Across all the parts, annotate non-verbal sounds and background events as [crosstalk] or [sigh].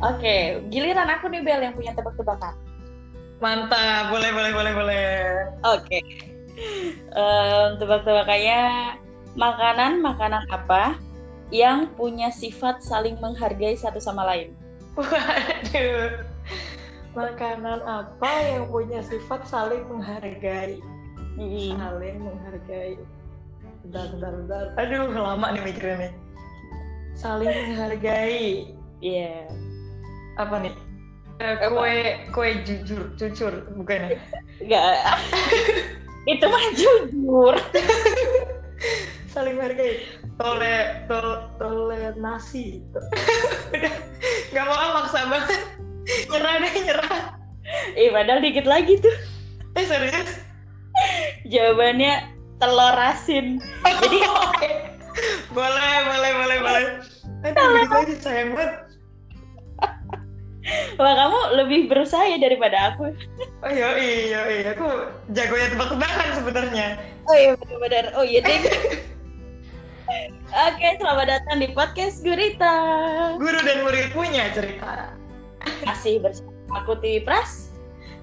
Oke, giliran aku nih Bel yang punya tebak-tebakan. Mantap, boleh, boleh, boleh, boleh. Oke. Em, tebak-tebakannya makanan makanan apa yang punya sifat saling menghargai satu sama lain? Waduh. Makanan apa yang punya sifat saling menghargai? Hmm. Saling menghargai. Bentar, bentar, bentar. Aduh, lama nih mikirnya nih. Saling menghargai. Iya. Apa nih? Eh, kue, kue jujur, jujur, bukan ya? Enggak. [laughs] Itu mah jujur. [laughs] Saling menghargai. Tole, tol, toleransi. [laughs] Udah, nggak mau maksa banget. Nyerah deh, nyerah. Eh, padahal dikit lagi tuh. Eh, serius? Jawabannya telur asin. Jadi boleh, boleh, boleh, boleh. Aduh, gitu aja sayang banget. Wah kamu lebih berusaha ya daripada aku. Oh iya, iya, iya. Aku jagonya tebak-tebakan sebenarnya. Oh iya benar-benar. Oh iya deh. [laughs] Oke, selamat datang di podcast Gurita. Guru dan murid punya cerita. Masih bersama aku Tiwi Pras.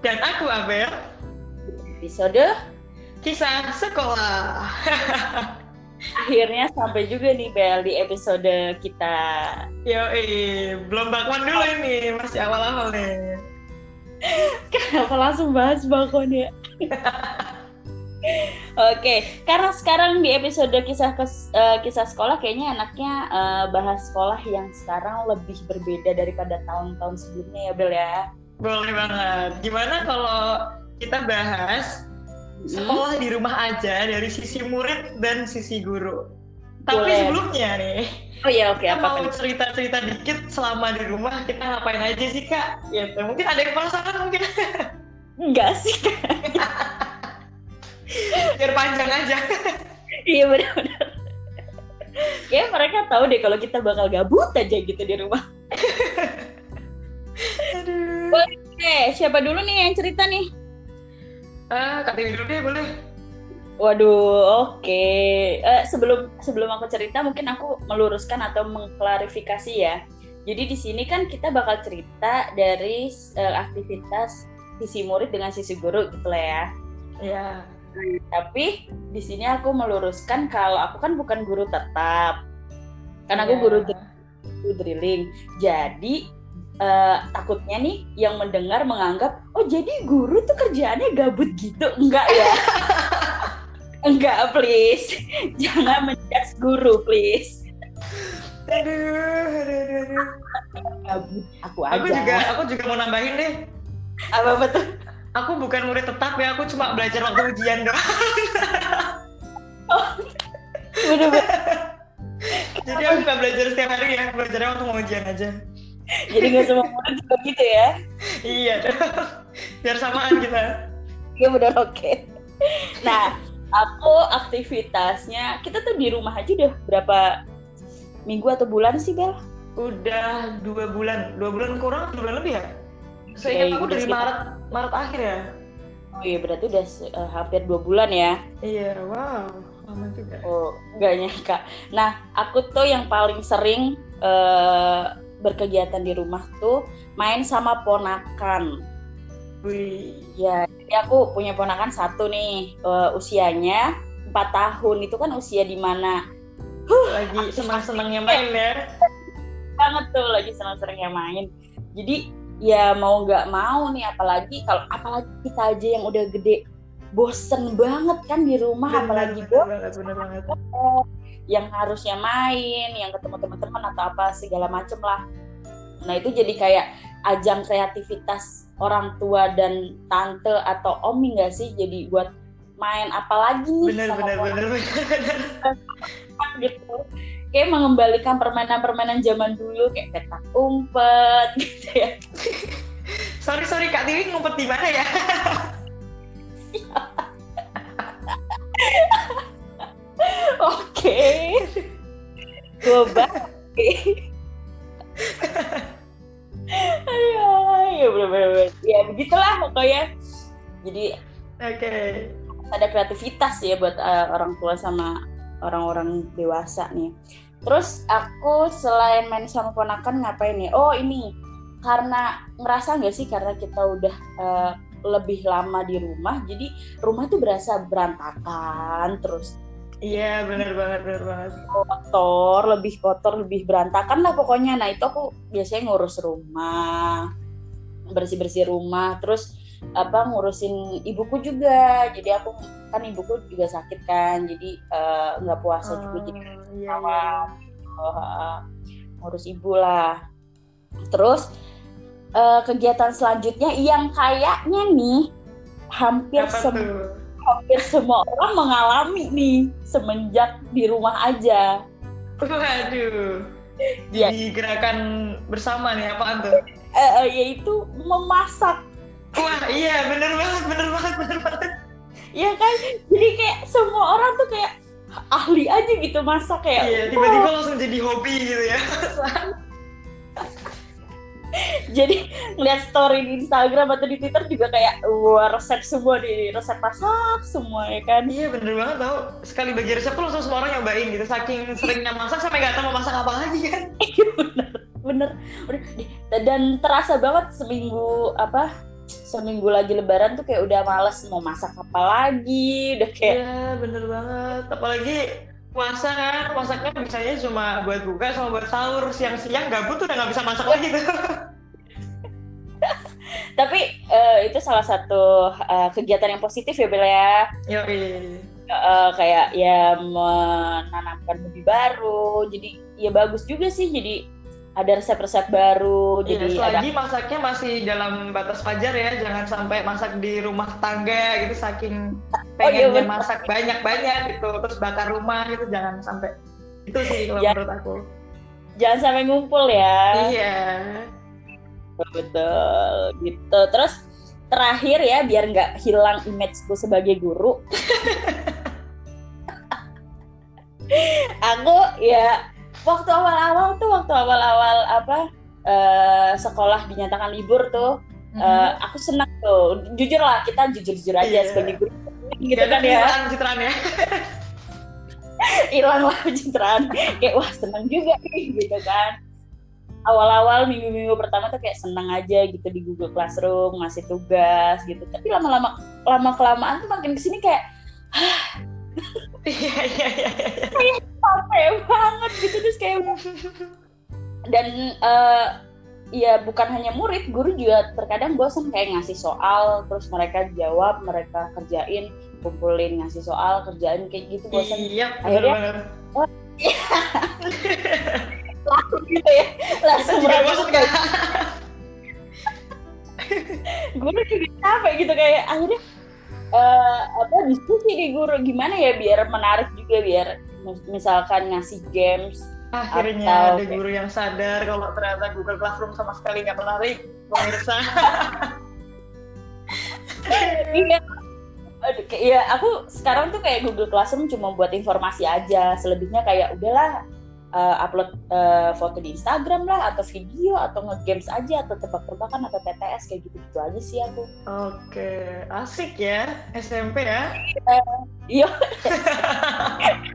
Dan aku Abel, Episode kisah sekolah. [laughs] akhirnya sampai juga nih Bel di episode kita. Yo, belum bakwan dulu ini, masih awal-awal nih. Kenapa langsung bahas balkon ya? [laughs] Oke, karena sekarang di episode kisah kes- eh, kisah sekolah kayaknya enaknya eh, bahas sekolah yang sekarang lebih berbeda daripada tahun-tahun sebelumnya ya Bel ya. Boleh banget. Gimana kalau kita bahas sekolah di rumah aja dari sisi murid dan sisi guru. Tapi Boleh. sebelumnya nih, Oh iya oke kita apa mau cerita-cerita dikit selama di rumah kita ngapain aja sih kak? Gitu. Mungkin ada yang penasaran mungkin Enggak sih. biar panjang aja. Iya benar-benar. Kayak mereka tahu deh kalau kita bakal gabut aja gitu di rumah. [laughs] Aduh. Oke, siapa dulu nih yang cerita nih? Ah, kak Dewi dulu deh boleh. Waduh, oke. Eh, sebelum sebelum aku cerita, mungkin aku meluruskan atau mengklarifikasi ya. Jadi di sini kan kita bakal cerita dari eh, aktivitas sisi murid dengan sisi guru gitu lah ya. Ya. Tapi di sini aku meluruskan kalau aku kan bukan guru tetap. Kan aku Iya. guru guru drilling. Jadi eh, takutnya nih yang mendengar menganggap, oh jadi guru tuh kerjaannya gabut gitu. Enggak ya. [laughs] Enggak, please. [laughs] Jangan menjudge guru, please. Aduh, aduh, aduh. Gabut aku aja. Aku juga, aku juga mau nambahin deh. Apa betul? Aku bukan murid tetap ya, aku cuma belajar waktu ujian doang. Bener-bener. [laughs] Jadi aku nggak belajar setiap hari ya, belajarnya waktu mau ujian aja. [laughs] Jadi nggak semua murid juga gitu ya. Iya, [laughs] biar samaan kita. Iya benar oke. Nah, aku aktivitasnya kita tuh di rumah aja udah berapa minggu atau bulan sih Bel? Udah dua bulan, dua bulan kurang, dua bulan lebih ya? Saya aku udah dari sekitar- Maret, Maret akhir ya. Oh iya berarti udah eh, hampir dua bulan ya. Iya, wow, lama juga. Oh nggak nyangka. Nah aku tuh yang paling sering eh, berkegiatan di rumah tuh main sama ponakan. Wih, Ya, jadi aku punya ponakan satu nih, eh, usianya 4 tahun. Itu kan usia di mana lagi senang-senangnya main ya. banget tuh lagi senang-senangnya main. Jadi ya mau nggak mau nih, apalagi kalau apalagi kita aja yang udah gede, bosen banget kan di rumah, Bener, apalagi bener banget, bener banget. Yang harusnya main, yang ketemu teman-teman atau apa segala macem lah. Nah itu jadi kayak ajang kreativitas orang tua dan tante atau omi nggak sih? Jadi buat main apa lagi nih Bener, sama bener, bener, bener. [laughs] gitu. Kayak mengembalikan permainan-permainan zaman dulu kayak petak umpet [laughs] gitu ya. Sorry, sorry, Kak Tiwi ngumpet di mana ya? [laughs] [laughs] Oke. Coba. [laughs] Ayo, ya bener-bener. Ya begitulah pokoknya. Jadi Oke. ada kreativitas ya buat uh, orang tua sama orang-orang dewasa nih. Terus aku selain main sama ponakan ngapain nih? Oh ini karena ngerasa nggak sih karena kita udah uh, lebih lama di rumah jadi rumah tuh berasa berantakan terus Iya bener banget bener banget. Kotor, lebih kotor, lebih berantakan lah pokoknya. Nah itu aku biasanya ngurus rumah, bersih bersih rumah, terus apa ngurusin ibuku juga. Jadi aku kan ibuku juga sakit kan, jadi eh, nggak uh, puasa juga jadi iya, iya. Uh, ngurus ibu lah. Terus uh, kegiatan selanjutnya yang kayaknya nih hampir semua hampir semua orang mengalami nih semenjak di rumah aja. Waduh. Ya. Jadi gerakan bersama nih apaan tuh? Eh, eh, yaitu memasak. Wah iya bener banget bener banget bener banget. Iya kan? Jadi kayak semua orang tuh kayak ahli aja gitu masak kayak. Iya tiba-tiba langsung jadi hobi gitu ya. [laughs] [laughs] jadi ngeliat story di Instagram atau di Twitter juga kayak wah resep semua di resep masak semua ya kan? Iya bener banget tau. Sekali bagi resep tuh langsung semua orang nyobain gitu. Saking seringnya masak sampai gak tahu mau masak apa lagi kan? [laughs] Iya bener bener. Dan terasa banget seminggu apa seminggu lagi lebaran tuh kayak udah males mau masak apa lagi udah kayak iya bener banget. Apalagi puasa kan masaknya misalnya cuma buat buka sama buat sahur. Siang-siang gabut udah nggak bisa masak lagi tuh. [laughs] Tapi uh, itu salah satu uh, kegiatan yang positif ya Bella ya. Uh, kayak ya menanamkan hobi baru. Jadi ya bagus juga sih. Jadi ada resep-resep baru iya, jadi selagi ada... masaknya masih dalam batas wajar ya jangan sampai masak di rumah tangga gitu saking pengennya oh, iya, masak banyak-banyak gitu terus bakar rumah gitu jangan sampai itu sih kalau ya, menurut aku. Jangan sampai ngumpul ya. Iya. Betul gitu. Terus terakhir ya biar nggak hilang imageku sebagai guru. [laughs] Aku ya waktu awal-awal tuh waktu awal-awal apa uh, sekolah dinyatakan libur tuh mm-hmm. uh, aku senang tuh. Jujur lah kita jujur-jujur aja yeah. sebagai guru. Gitu kan ya. pencitraan ya. [laughs] Hilang lah pencitraan. Kayak wah senang juga nih gitu kan. Awal-awal minggu-minggu pertama tuh kayak senang aja gitu di Google Classroom ngasih tugas gitu. Tapi lama-lama lama kelamaan tuh makin ke sini kayak [laughs] iya iya iya. Kayak capek banget gitu terus kayak dan uh, ya bukan hanya murid guru juga terkadang bosan kayak ngasih soal terus mereka jawab mereka kerjain kumpulin ngasih soal kerjain kayak gitu bosan iya akhirnya oh, langsung gitu ya langsung bosan kan guru juga capek gitu kayak akhirnya uh, apa diskusi di guru. Gimana ya biar menarik juga biar misalkan ngasih games akhirnya atau, ada guru yang sadar kalau ternyata Google Classroom sama sekali nggak menarik pemirsa [laughs] iya ya aku sekarang tuh kayak Google Classroom cuma buat informasi aja selebihnya kayak udahlah uh, upload uh, foto di Instagram lah atau video atau nge-games aja atau tebak-tebakan atau TTS kayak gitu-gitu aja sih aku. Oke, asik ya SMP ya. Iya. [laughs] [laughs]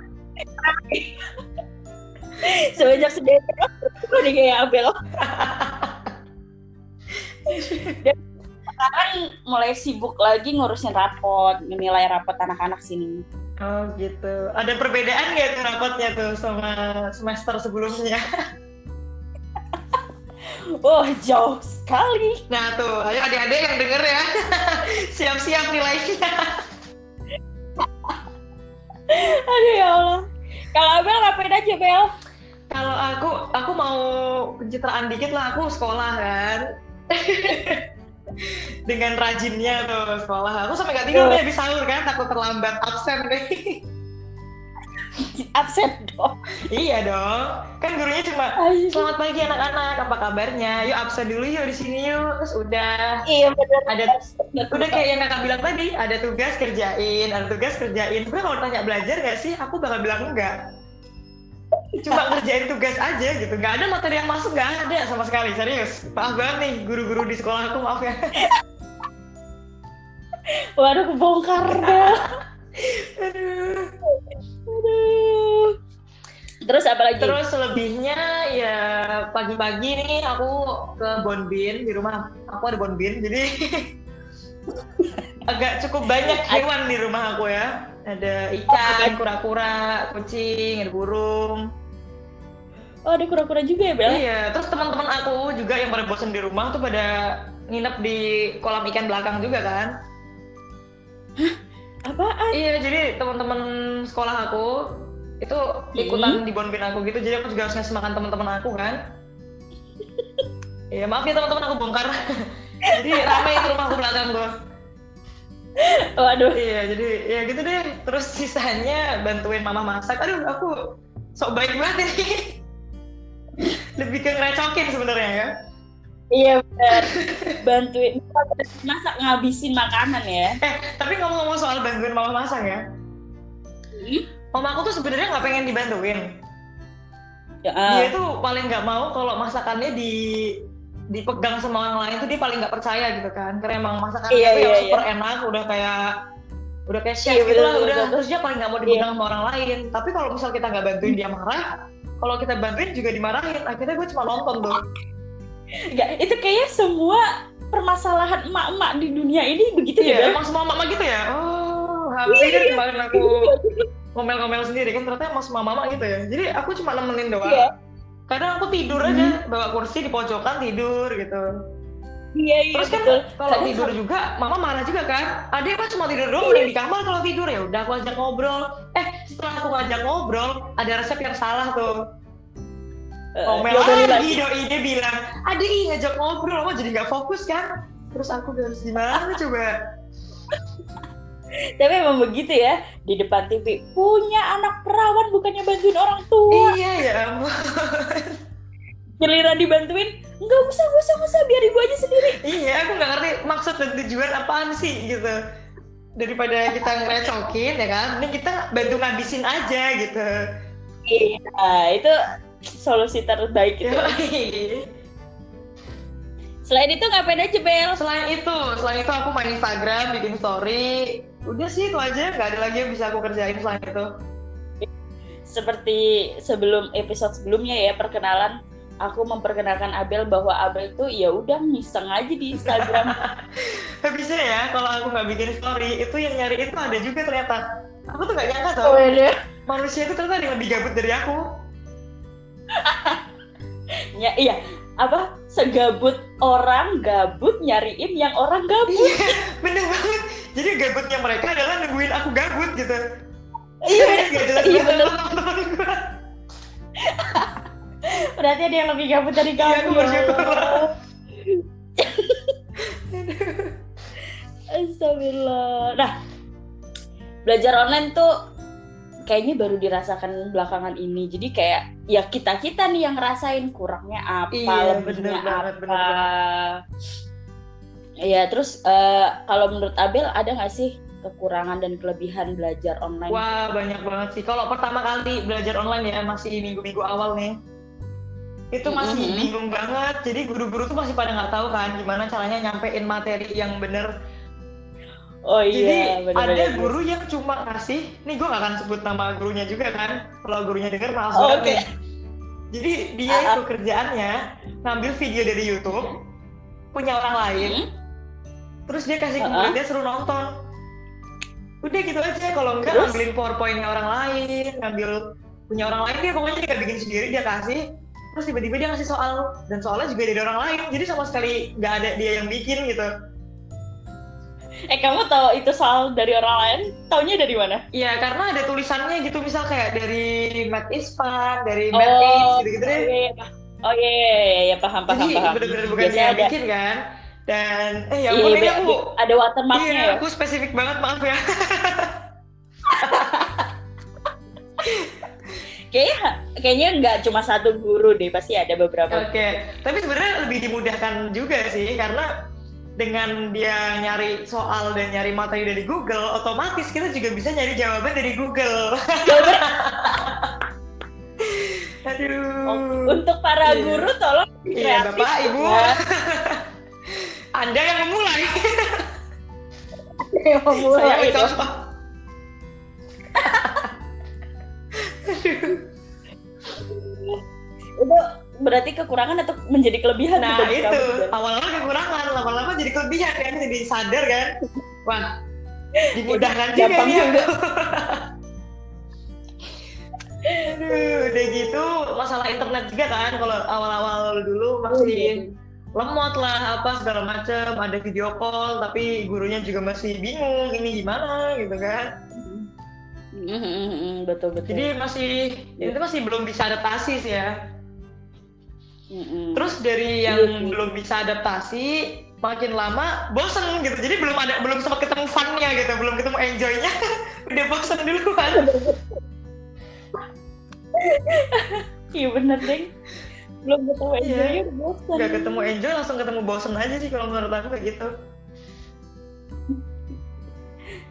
[laughs] Semenjak sedih udah kayak Abel. Dan sekarang mulai sibuk lagi ngurusin rapot, menilai rapot anak-anak sini. Oh gitu. Ada perbedaan nggak tuh rapotnya tuh sama semester sebelumnya? [laughs] oh jauh sekali. Nah tuh, ayo adik-adik yang denger ya, [laughs] siap-siap nilainya. Aduh ya Allah. Kalau Abel ngapain aja Bel? Kalau aku, aku mau pencitraan dikit lah. Aku sekolah kan. [laughs] dengan rajinnya tuh sekolah aku sampai gak tidur deh di sahur kan takut terlambat absen deh [laughs] absen dong. Iya dong. Kan gurunya cuma selamat pagi anak-anak. Apa kabarnya? Yuk absen dulu yuk di sini yuk. Terus udah. Iya benar ada udah kayak yang kakak bilang tadi ada tugas kerjain ada tugas kerjain. Gue kalau tanya belajar gak sih? Aku bakal bilang enggak. Cuma ngerjain tugas aja gitu. Nggak ada materi yang masuk nggak ada sama sekali. Serius. Maaf banget nih guru-guru di sekolah aku maaf ya. Waduh kebongkar deh [laughs] aduh Terus apa lagi? Terus selebihnya ya pagi-pagi nih aku ke Bonbin di rumah. Aku ada Bonbin, jadi [laughs] agak cukup banyak hewan di rumah aku ya. Ada ikan, kura-kura, kucing, ada burung. Oh, ada kura-kura juga ya, Bel? Iya, terus teman-teman aku juga yang pada bosan di rumah tuh pada nginep di kolam ikan belakang juga kan. Apaan? Iya, jadi teman-teman sekolah aku itu ikutan di bonbin aku gitu, jadi aku juga harus ngasih makan teman-teman aku kan. Iya, maaf ya teman-teman aku bongkar. [laughs] jadi rame itu rumahku belakang gue. Waduh. Iya, jadi ya gitu deh. Terus sisanya bantuin mama masak. Aduh, aku sok baik banget ini. [laughs] Lebih ke ngerecokin sebenarnya ya. Iya benar. Bantuin masak ngabisin makanan ya. Eh, tapi ngomong-ngomong soal bantuin mama masak ya. Hmm? Mama aku tuh sebenarnya nggak pengen dibantuin. Ya, Dia ah. tuh paling nggak mau kalau masakannya di dipegang sama orang lain tuh dia paling nggak percaya gitu kan. Karena emang masakannya Iya, tuh yang iya, super enak, udah kayak udah kayak chef Iya, gitu lah, betul, udah betul. terus dia paling nggak mau dipegang sama orang lain. Tapi kalau misal kita nggak bantuin dia marah, kalau kita bantuin juga dimarahin. Akhirnya gue cuma nonton tuh. Nggak, itu kayaknya semua permasalahan emak-emak di dunia ini begitu ya, Iya, Bel? emang semua mama gitu ya. Oh, hampir Iya, iya. kemarin aku [laughs] ngomel-ngomel sendiri kan ternyata emang semua mama gitu ya. Jadi aku cuma nemenin doang. Iya. Kadang aku tidur aja, bawa kursi di pojokan tidur gitu. Iya, iya, Terus kan kalau tidur juga, mama marah juga kan. Adek kan cuma tidur doang, udah di kamar kalau tidur ya udah aku ajak ngobrol. Eh setelah aku ngajak ngobrol, ada resep yang salah tuh. Eh, Ngomel diomelin lagi, doi dia bilang, Adek ngajak ngobrol, aku jadi nggak fokus kan. Terus aku harus gimana coba? Tapi emang begitu ya di depan TV punya anak perawan bukannya bantuin orang tua. Iya ya ampun. Giliran dibantuin, nggak usah, nggak usah, nggak usah, biar ibu aja sendiri. Iya, aku nggak ngerti maksud dan tujuan apaan sih gitu. Daripada kita ngerecokin ya kan, ini kita bantu ngabisin aja gitu. Iya, itu solusi terbaik itu. Selain itu ngapain aja Bel? Selain itu, selain itu aku main Instagram, bikin story. Udah sih itu aja, nggak ada lagi yang bisa aku kerjain selain itu. Seperti sebelum episode sebelumnya ya perkenalan, aku memperkenalkan Abel bahwa Abel tuh ya udah ngiseng aja di Instagram. [laughs] Habisnya ya, kalau aku nggak bikin story, itu yang nyari itu ada juga ternyata. Aku tuh nggak nyangka tau, iya. manusia itu ternyata lebih gabut dari aku. [laughs] Ya, iya, apa segabut orang gabut nyariin yang orang gabut. Iya, bener banget. Jadi gabutnya mereka adalah nungguin aku gabut gitu. Iya, [laughs] iya banget bener. Berarti ada yang lebih gabut dari kamu. Iya, aku bersyukur. Astagfirullah. Nah, belajar online tuh kayaknya baru dirasakan belakangan ini. Jadi kayak ya kita kita nih yang ngerasain kurangnya apa, Iya, lebihnya bener banget, apa. bener Iya, terus eh, kalau menurut Abel ada nggak sih kekurangan dan kelebihan belajar online? Wah, banyak banget sih. Kalau pertama kali belajar online ya, masih minggu-minggu awal nih. Itu masih Mhm. bingung banget. Jadi guru-guru tuh masih pada nggak tahu kan gimana caranya nyampein materi yang bener. Oh Jadi iya, bener-bener. ada guru yang cuma ngasih, nih gue gak akan sebut nama gurunya juga kan. Kalau gurunya denger maaf Oh, banget nih. Jadi dia ah. itu kerjaannya ngambil video dari YouTube, punya orang lain, Hmm? Terus dia kasih ke Ah, ah. muridnya suruh nonton. Udah gitu aja, kalau enggak Terus? ngambilin powerpointnya orang lain, ngambil punya orang lain dia pokoknya nggak bikin sendiri dia kasih. Terus tiba-tiba dia ngasih soal dan soalnya juga dari orang lain, jadi sama sekali nggak ada dia yang bikin gitu. Eh kamu tahu itu soal dari orang lain? Taunya dari mana? Iya karena ada tulisannya gitu misal kayak dari Matt is fun, dari Oh, Matt Is gitu-gitu deh. iya, iya. Oh iya, iya, iya, iya, paham, paham, Jadi paham. bener-bener bukan Biasanya dia ada, bikin kan. Dan eh ya iya, ampun ini aku ada watermarknya Iya, ya. aku spesifik banget maaf ya. [laughs] Kayaknya, kayaknya nggak cuma satu guru deh, pasti ada beberapa. Oke, tapi sebenarnya lebih dimudahkan juga sih karena dengan dia nyari soal dan nyari materi dari Google, otomatis kita juga bisa nyari jawaban dari Google. [laughs] Aduh. Untuk para Iya. guru tolong Iya, Bapak, Ibu. ya. [laughs] Anda yang memulai. Yang memulai. Saya itu. itu berarti kekurangan atau menjadi kelebihan nah bagi itu. awal-awal kekurangan. Lama-lama jadi kelebihan kan jadi sadar kan? Wah dimudahkan juga Gampang nih juga. Aduh, udah gitu. Masalah internet juga kan kalau awal-awal dulu masih lemot lah apa segala macem. Ada video call tapi gurunya juga masih bingung ini gimana gitu kan. Mhm, betul betul. Jadi masih itu masih belum bisa adaptasi sih ya. Mhm. terus dari yang sih. belum bisa adaptasi makin lama bosen gitu. Jadi belum ada belum sempat ketemu funnya gitu. Belum ketemu enjoynya [laughs] udah bosen duluan [laughs] iya bener deh belum ketemu Iya. enjoy udah bosan nggak ketemu enjoy langsung ketemu bosen aja sih kalau menurut aku kayak gitu.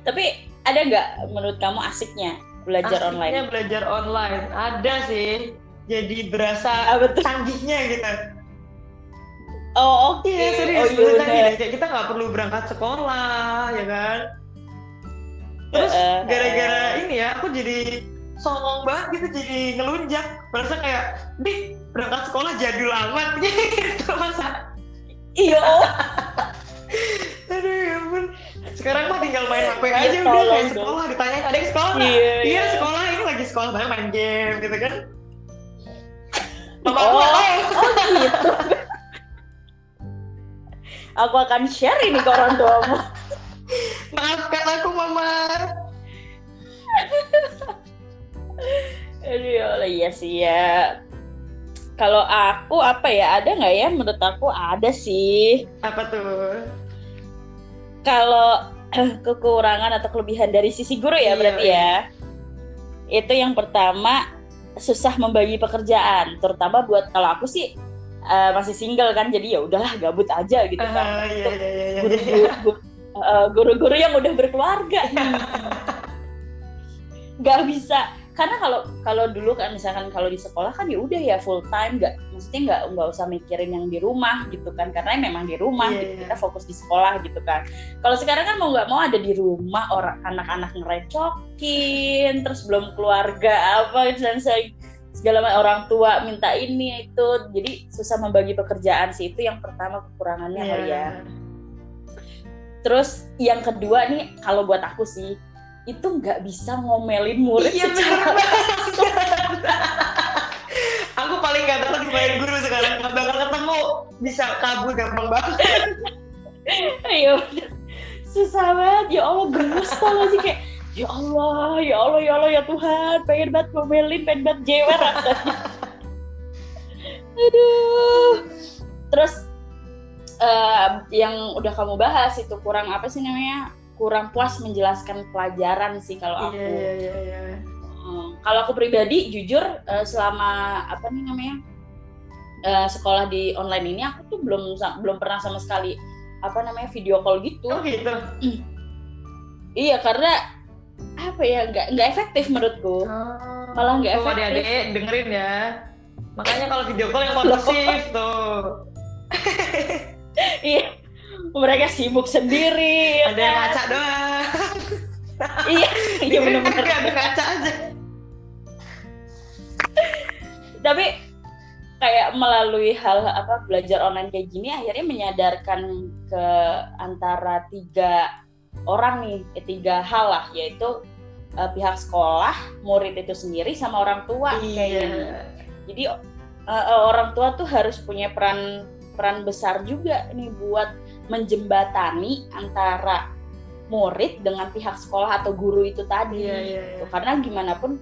Tapi ada nggak menurut kamu asiknya belajar Asiknya online? belajar online. Ada sih. Jadi berasa tuh canggihnya gitu. Oh oke. Iya oh serius iya berasa bener. canggih deh. kayak kita nggak perlu berangkat sekolah ya kan? Terus Heeh, gara-gara heeh. ini ya aku jadi songong banget gitu jadi ngelunjak. Merasa kayak nih berangkat sekolah jadul amat. [laughs] Gitu masa. Iya. [laughs] Aduh ya ampun. Sekarang mah tinggal main HP aja udah tolong kayak sekolah ditanyain ada yang sekolah nggak? Iya, iya iya. sekolah ini lagi sekolah banyak main game gitu kan. Mama Oh, [laughs] oh gitu. Aku akan share ini ke orang tuamu. Allah, iya sih ya. Kalau aku apa ya? Ada nggak ya? Menurut aku ada sih. apa tuh Kalau kekurangan atau kelebihan dari sisi guru ya Iya, berarti iya. ya. Itu yang pertama susah membagi pekerjaan, terutama buat kalau aku sih eh, masih single kan, jadi ya udahlah gabut aja gitu kan. Ah, iya iya iya iya. guru-guru eh, guru-guru yang udah berkeluarga nih [laughs] nggak bisa karena kalau kalau dulu kan misalkan kalau di sekolah kan ya udah ya full time nggak maksudnya nggak nggak usah mikirin yang di rumah gitu kan karena memang di rumah Iya, gitu. iya. kita fokus di sekolah gitu kan kalau sekarang kan mau nggak mau ada di rumah orang anak-anak ngerecokin terus belum keluarga apa dan se- segala macam orang tua minta ini itu jadi susah membagi pekerjaan sih itu yang pertama kekurangannya Iya. kali ya Terus yang kedua nih kalau buat aku sih itu nggak bisa ngomelin murid Iya secara. Aku paling gak tahu dibayar guru sekarang. Nggak bakal ketemu bisa kabur gampang banget. Iya bener. susah banget. Ya Allah gemes tau gak sih? Kayak ya Allah ya Allah ya Allah ya Tuhan. Pengen banget ngomelin pengen banget jewer. Rasanya aduh. Terus eh, yang udah kamu bahas itu kurang apa sih namanya kurang puas menjelaskan pelajaran sih kalau aku Iya iya iya. Hmm, kalau aku pribadi jujur eh, selama apa nih namanya eh, sekolah di online ini aku tuh belum belum pernah sama sekali apa namanya video call gitu. Oh gitu. [clears throat] Iya karena apa ya nggak nggak efektif menurutku. Malah nggak efektif. adik-adik dengerin ya. Makanya kalau video call yang kondusif tuh. [laughs] Iya mereka sibuk sendiri. ya Ada yang kan? ngaca doang. [laughs] Iya iya Dengerin benar-benar. kagak ada ngaca aja. Tapi kayak melalui hal apa belajar online kayak gini akhirnya menyadarkan ke antara tiga orang nih eh, tiga hal lah yaitu eh, pihak sekolah murid itu sendiri sama orang tua kayaknya Iya. jadi eh, eh, orang tua tuh harus punya peran peran besar juga nih buat menjembatani antara murid dengan pihak sekolah atau guru itu tadi Iya iya iya. gitu. karena gimana pun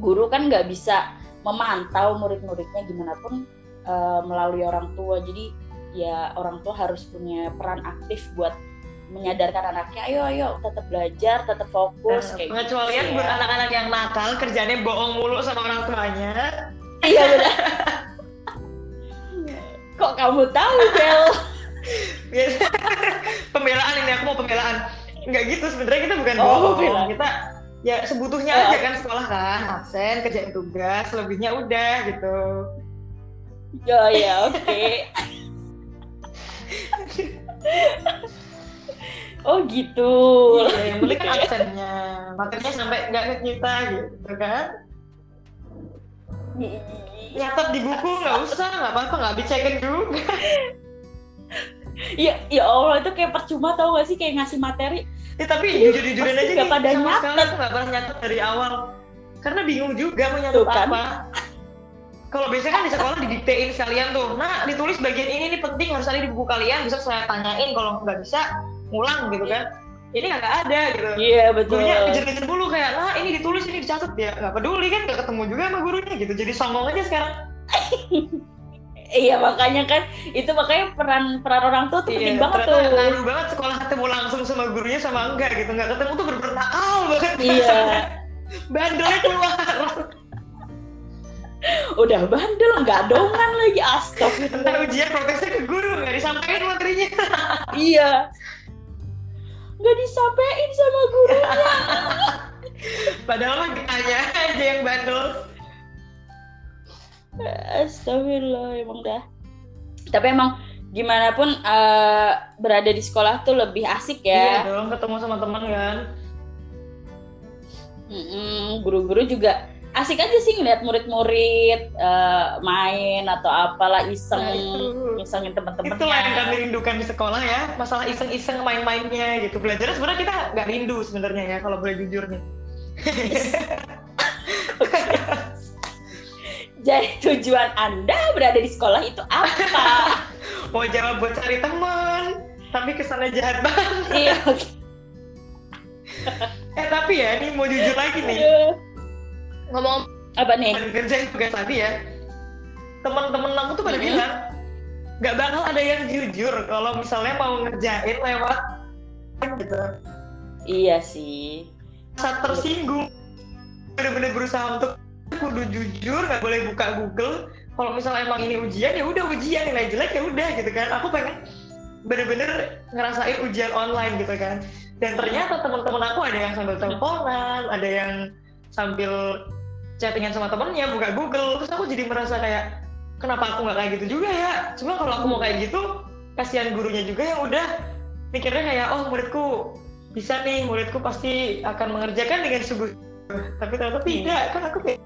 guru kan nggak bisa memantau murid-muridnya gimana pun eh, melalui orang tua jadi ya orang tua harus punya peran aktif buat menyadarkan anaknya ayo ayo tetap belajar tetap fokus kayak gitu buat anak-anak yang nakal kerjanya bohong mulu sama orang tuanya. iya benar [laughs] kok kamu tahu Bel [laughs] [laughs] pembelaan ini aku mau pembelaan. Enggak gitu sebenarnya kita bukan Oh, bohong. Kita ya sebutuhnya Oh. aja kan sekolah kan absen kerjain tugas lebihnya udah gitu. ya ya oke [laughs] oh gitu Iya, yang penting kan absennya. Materinya sampai nggak ke kita gitu kan. nyatet di buku nggak usah nggak apa-apa nggak dicekin juga [laughs] ya ya Allah itu kayak percuma tau gak sih? Kayak ngasih materi. Ya, tapi jujur-jujuran Pasti aja nggak nih pada sama nyatet. sekali aku nggak pernah nyatet dari awal. Karena bingung juga mau nyatet kan. apa. Kalau biasanya kan di sekolah didiktein sekalian tuh. Nah ditulis bagian ini nih penting harus ada di buku kalian bisa saya tanyain kalau nggak bisa ngulang gitu kan. Ini nggak ada gitu. Iya betul. Gurunya kejar-kejar dulu kayak nah ini ditulis ini dicatat. Ya nggak peduli kan nggak ketemu juga sama gurunya gitu. Jadi sombong aja sekarang [laughs] iya makanya kan itu makanya peran peran orang tua tuh penting banget tuh. Iya, ngaruh banget sekolah ketemu langsung sama gurunya sama enggak gitu. Nggak ketemu tuh bener-bener nakal banget. Iya. [laughs] bandelnya keluar. Udah bandel nggak dongan lagi astagfirullah. Ntar ujian protesnya ke guru nggak disampaikan materinya. [laughs] Iya. Nggak disampaikan sama gurunya. [laughs] Padahal mah ditanya aja yang bandel [laughs] Astagfirullah emang dah. Tapi emang gimana pun eh, berada di sekolah tuh lebih asik iya ya. dong ketemu sama teman kan Mm-mm, Guru-guru juga asik aja sih ngeliat murid-murid eh, main atau apalah iseng, Nah, itu. isengin itulah yang kami rindukan di sekolah ya masalah iseng-iseng main-mainnya gitu belajarnya sebenarnya kita nggak rindu sebenarnya ya kalau boleh jujur nih [laughs] Jadi tujuan anda berada di sekolah itu apa? [laughs] mau jawab buat cari teman tapi kesannya jahat banget Iya, eh tapi ya ini mau jujur lagi nih ngomong Apa nih? kerjain tugas tadi ya teman-teman aku tuh pada Mhm. bilang nggak bakal ada yang jujur kalau misalnya mau ngerjain lewat gitu Iya sih. saat tersinggung bener-bener berusaha untuk kudu jujur nggak boleh buka Google. Kalau misalnya emang ini ujian ya udah ujian nilai jelek ya udah gitu kan. Aku pengen bener-bener ngerasain ujian online gitu kan. Dan ternyata teman-teman aku ada yang sambil teleponan ada yang sambil chattingan sama temennya buka Google. Terus aku jadi merasa kayak kenapa aku nggak kayak gitu juga ya? Cuma kalau aku mau kayak gitu kasihan gurunya juga yang udah. Mikirnya kayak oh muridku bisa nih muridku pasti akan mengerjakan dengan sungguh. Tapi ternyata tidak kan aku kayak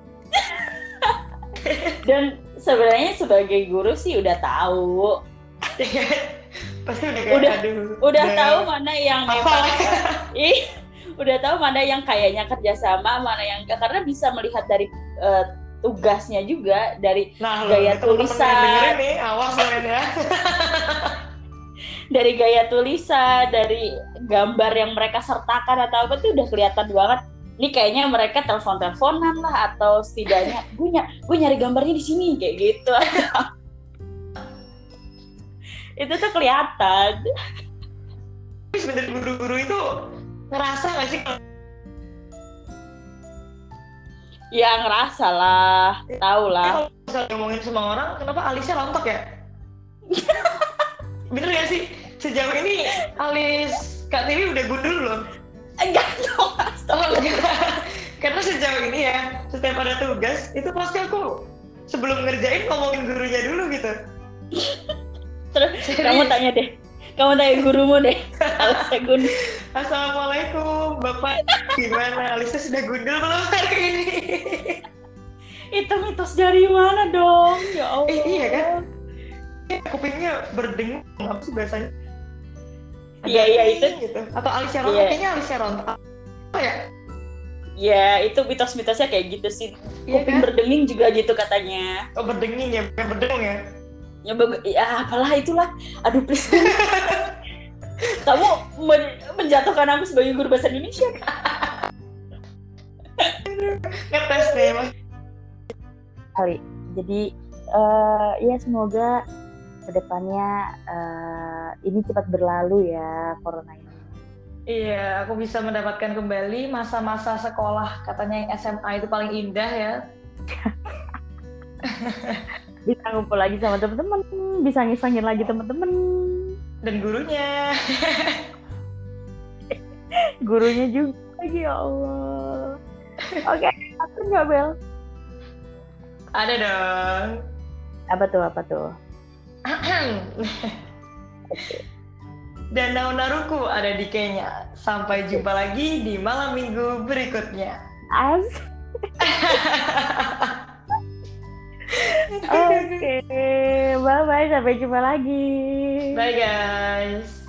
Dan sebenarnya sebagai guru sih udah tahu, [laughs] pasti udah kayak Udah- aduh udah tahu mana yang memang [laughs] ih udah tahu mana yang kayaknya kerjasama mana yang enggak. Karena bisa melihat dari eh, tugasnya juga dari nah Gaya tulisan. nih awas ya. [laughs] Dari gaya tulisan dari gambar yang mereka sertakan atau apa tuh udah kelihatan banget ini kayaknya mereka telepon teleponan lah atau setidaknya [laughs] gue ny gue nyari gambarnya di sini kayak gitu. [laughs] Itu tuh kelihatan. Sebenarnya guru-guru itu ngerasa gak sih ya ngerasa lah. Tahu lah. Kalau misalnya ngomongin sama orang kenapa alisnya rontok ya? [laughs] Bener gak sih? Sejauh ini alis Kak Tiwi udah gundul belum? Enggak dong Oh. Karena sejauh ini ya, setiap ada tugas, itu pasti aku sebelum ngerjain ngomongin gurunya dulu gitu. terus Serius. kamu tanya deh kamu tanya gurumu deh gun Assalamualaikum, Bapak. Gimana? Alisnya sudah gundul belum hari ini? itu mitos dari mana dong ya allah Eh, iya kan? Kupingnya berdengung, apa sih bahasanya? Iya, iya, itu- Gitu. Atau rontok, Iya. kayaknya alisnya rontok. Apa ya? ya itu mitos-mitosnya kayak gitu sih Iya kuping kan? berdenging juga gitu katanya Oh, berdenging ya, bukan berdengung ya? ya, ya apalah itulah aduh please [laughs] kamu men- menjatuhkan aku sebagai guru bahasa Indonesia [laughs] Ngetes deh, Mas. kali jadi eh, ya semoga ke depannya eh, ini cepat berlalu ya corona ini Iya, aku bisa mendapatkan kembali masa-masa sekolah. Katanya yang SMA itu paling indah ya. [laughs] bisa ngumpul lagi sama temen-temen bisa ngisengin lagi temen-temen Dan gurunya. [laughs] gurunya juga lagi ya Allah oke aku nggak bel Ada dong. apa tuh apa tuh Danau Naruku ada di Kenya. Sampai jumpa lagi di malam minggu berikutnya. as [laughs] Oke, bye bye sampai jumpa lagi. Bye guys.